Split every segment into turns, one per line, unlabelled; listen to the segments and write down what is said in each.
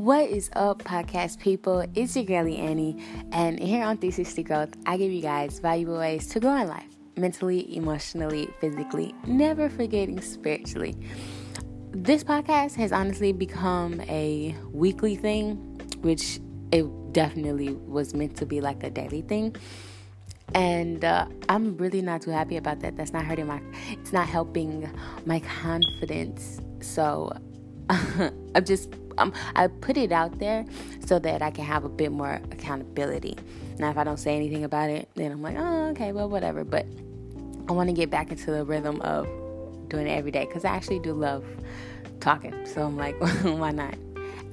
What is up, podcast people? It's your girlie Annie, and here on 360 Growth, I give you guys valuable ways to grow in life mentally, emotionally, physically, never forgetting spiritually. This podcast has honestly become a weekly thing, which it definitely was meant to be like a daily thing. And uh, I'm really not too happy about that. That's not hurting my, it's not helping my confidence. So I'm just um, I put it out there so that I can have a bit more accountability. Now, if I don't say anything about it, then I'm like, oh, okay, well, whatever. But I want to get back into the rhythm of doing it every day because I actually do love talking. So I'm like, why not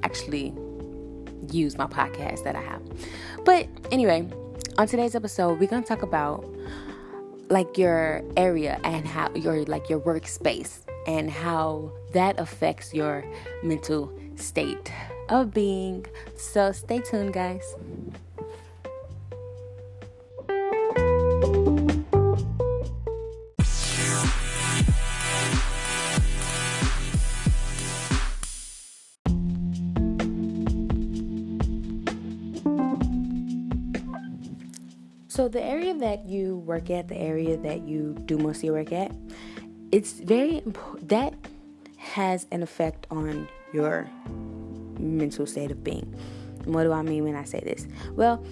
actually use my podcast that I have? But anyway, on today's episode, we're gonna talk about like your area and how your like your workspace and how that affects your mental state of being. So stay tuned, guys. So the area that you work at, the area that you do most of your work at, it's very important that has an effect on your mental state of being. And what do I mean when I say this? Well,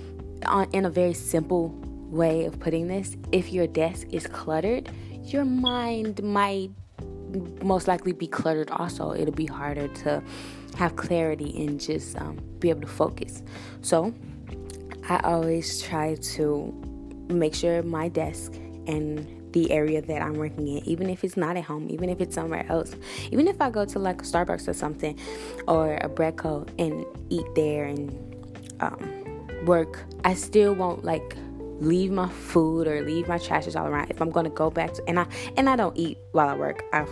on, in a very simple way of putting this, if your desk is cluttered, your mind might most likely be cluttered also. It'll be harder to have clarity and just um, be able to focus. So, I always try to make sure my desk and the area that I'm working in, even if it's not at home, even if it's somewhere else. Even if I go to like a Starbucks or something or a Breadco and eat there and um, work, I still won't like leave my food or leave my trashes all around. If I'm gonna go back to and I and I don't eat while I work. I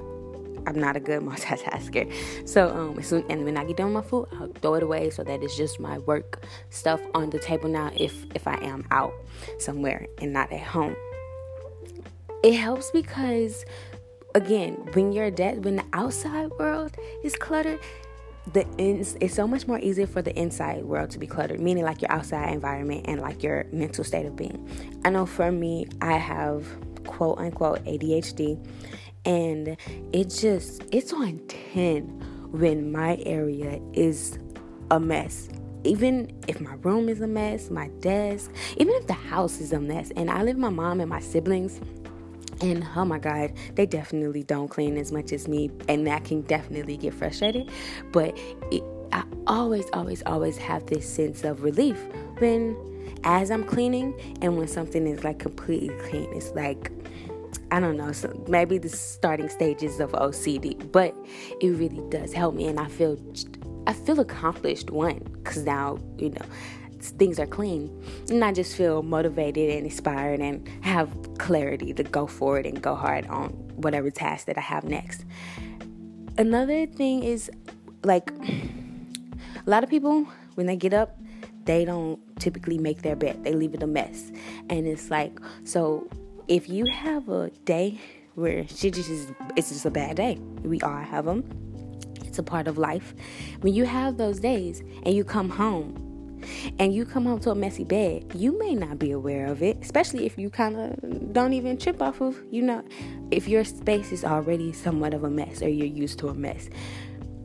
I'm not a good multitasker. So um soon, and when I get done with my food, I'll throw it away so that it's just my work stuff on the table now if if I am out somewhere and not at home it helps because again when you're dead when the outside world is cluttered the ins it's so much more easier for the inside world to be cluttered meaning like your outside environment and like your mental state of being. I know for me i have quote unquote adhd and it just it's on 10 when my area is a mess. Even if my room is a mess my desk even if the house is a mess and i live with my mom and my siblings and oh my god they definitely don't clean as much as me and that can definitely get frustrated but it, i always always always have this sense of relief when as i'm cleaning and when something is like completely clean it's like I don't know, so maybe the starting stages of OCD, but it really does help me, and I feel I feel accomplished. One, because now you know things are clean. And I just feel motivated and inspired and have clarity to go forward and go hard on whatever task that I have next. Another thing is like a lot of people, when they get up, they don't typically make their bed, they leave it a mess. And it's like, so if you have a day where just is, it's just a bad day, we all have them. It's a part of life. When you have those days and you come home and you come home to a messy bed, you may not be aware of it, especially if you kind of don't even trip off of, you know, if your space is already somewhat of a mess or you're used to a mess.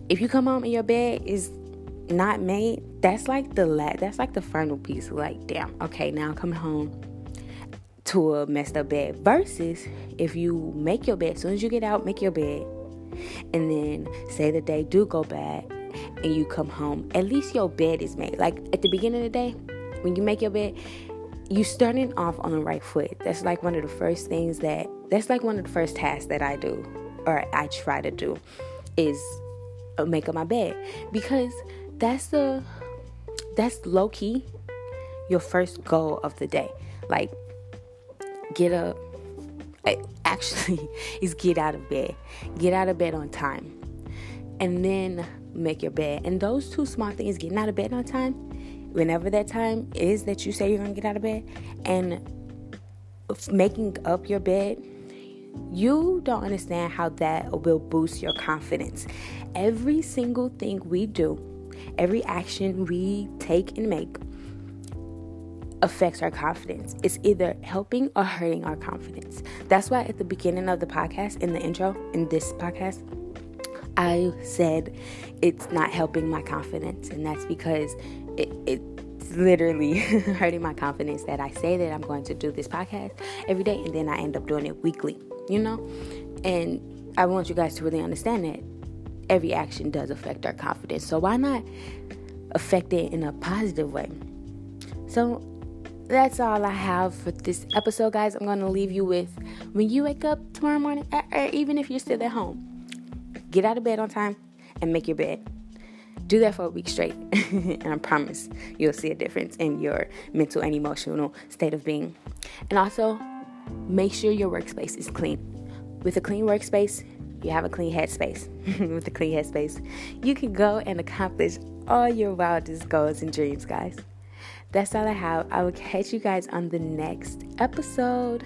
If you come home and your bed is not made, that's like the la- that's like the final piece. Like, damn, okay, now I'm coming home to a messed up bed. Versus if you make your bed, as soon as you get out, make your bed, and then say the day do go bad, and you come home, at least your bed is made. Like at the beginning of the day, when you make your bed, you're starting off on the right foot. That's like one of the first things that that's like one of the first tasks that I do or I try to do is uh, make up my bed because that's the that's low key your first goal of the day. Like get up actually is get out of bed. Get out of bed on time. And then make your bed. And those two small things, getting out of bed on time, whenever that time is that you say you're to get out of bed, and making up your bed, you don't understand how that will boost your confidence. Every single thing we do Every action we take and make affects our confidence. It's either helping or hurting our confidence. That's why at the beginning of the podcast, in the intro, in this podcast, I said it's not helping my confidence. And that's because it, it's literally hurting my confidence that I say that I'm going to do this podcast every day and then I end up doing it weekly, you know? And I want you guys to really understand that every action does affect our confidence. So why not affect it in a positive way? So that's all I have for this episode, guys. I'm going to leave you with when you wake up tomorrow morning, or even if you're still at home, get out of bed on time and make your bed. Do that for a week straight, and I promise you'll see a difference in your mental and emotional state of being. And also, make sure your workspace is clean. With a clean workspace, you have a clean headspace. With a clean headspace, you can go and accomplish all your wildest goals and dreams, guys that's all I have. I will catch you guys on the next episode.